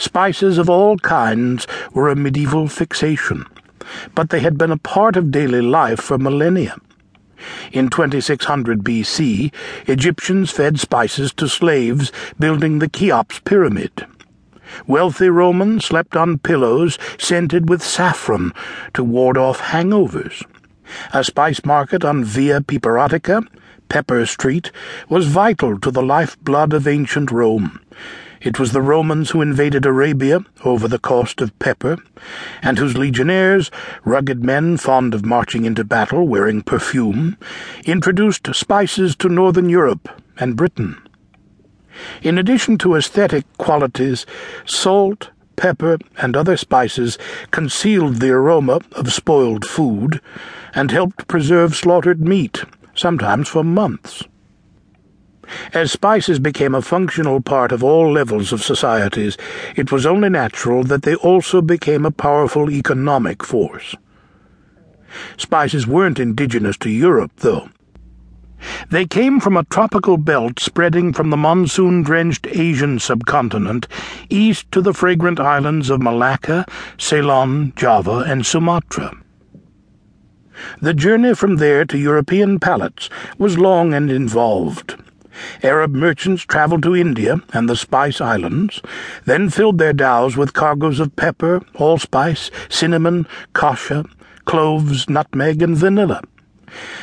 Spices of all kinds were a medieval fixation, but they had been a part of daily life for millennia. In 2600 BC, Egyptians fed spices to slaves building the Cheops Pyramid. Wealthy Romans slept on pillows scented with saffron to ward off hangovers. A spice market on Via Piperatica, Pepper Street, was vital to the lifeblood of ancient Rome. It was the Romans who invaded Arabia over the cost of pepper, and whose legionnaires, rugged men fond of marching into battle wearing perfume, introduced spices to northern Europe and Britain. In addition to aesthetic qualities, salt, pepper, and other spices concealed the aroma of spoiled food and helped preserve slaughtered meat, sometimes for months. As spices became a functional part of all levels of societies, it was only natural that they also became a powerful economic force. Spices weren't indigenous to Europe, though. They came from a tropical belt spreading from the monsoon drenched Asian subcontinent east to the fragrant islands of Malacca, Ceylon, Java, and Sumatra. The journey from there to European palates was long and involved. Arab merchants traveled to India and the Spice Islands, then filled their dhows with cargoes of pepper, allspice, cinnamon, cassia, cloves, nutmeg, and vanilla.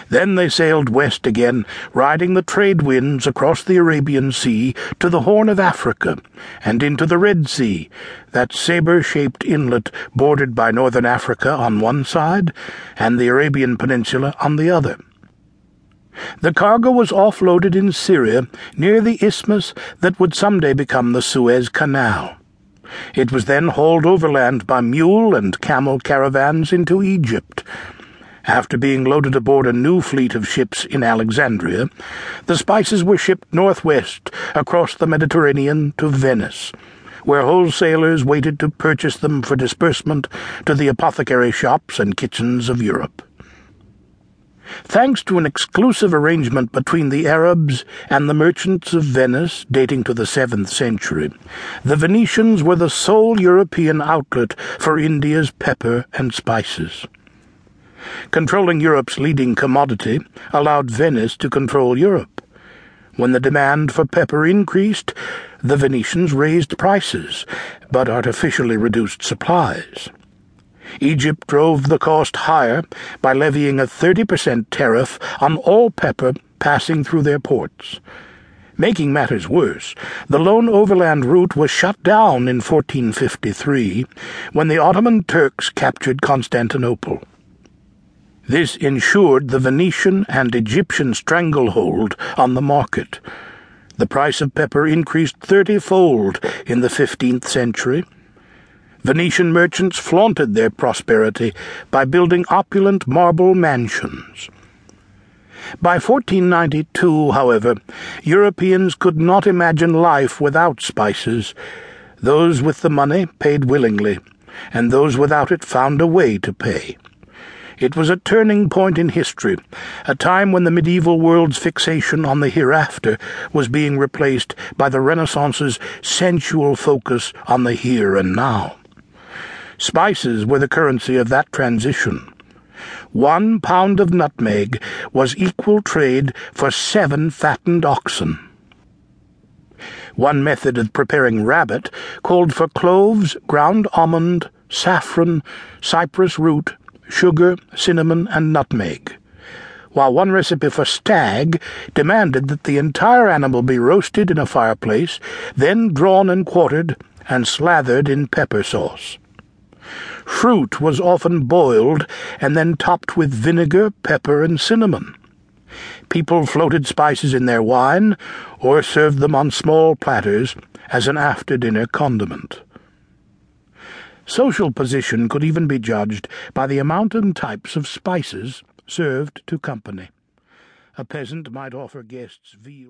Then they sailed west again, riding the trade winds across the Arabian Sea to the Horn of Africa and into the Red Sea, that sabre-shaped inlet bordered by northern Africa on one side and the Arabian Peninsula on the other. The cargo was offloaded in Syria near the isthmus that would someday become the Suez Canal. It was then hauled overland by mule and camel caravans into Egypt. After being loaded aboard a new fleet of ships in Alexandria, the spices were shipped northwest across the Mediterranean to Venice, where wholesalers waited to purchase them for disbursement to the apothecary shops and kitchens of Europe. Thanks to an exclusive arrangement between the Arabs and the merchants of Venice dating to the 7th century, the Venetians were the sole European outlet for India's pepper and spices. Controlling Europe's leading commodity allowed Venice to control Europe. When the demand for pepper increased, the Venetians raised prices, but artificially reduced supplies. Egypt drove the cost higher by levying a 30% tariff on all pepper passing through their ports. Making matters worse, the lone overland route was shut down in 1453 when the Ottoman Turks captured Constantinople. This ensured the Venetian and Egyptian stranglehold on the market. The price of pepper increased thirty-fold in the 15th century Venetian merchants flaunted their prosperity by building opulent marble mansions. By 1492, however, Europeans could not imagine life without spices. Those with the money paid willingly, and those without it found a way to pay. It was a turning point in history, a time when the medieval world's fixation on the hereafter was being replaced by the Renaissance's sensual focus on the here and now. Spices were the currency of that transition. One pound of nutmeg was equal trade for seven fattened oxen. One method of preparing rabbit called for cloves, ground almond, saffron, cypress root, sugar, cinnamon, and nutmeg, while one recipe for stag demanded that the entire animal be roasted in a fireplace, then drawn and quartered, and slathered in pepper sauce. Fruit was often boiled and then topped with vinegar, pepper, and cinnamon. People floated spices in their wine or served them on small platters as an after-dinner condiment. Social position could even be judged by the amount and types of spices served to company. A peasant might offer guests veal.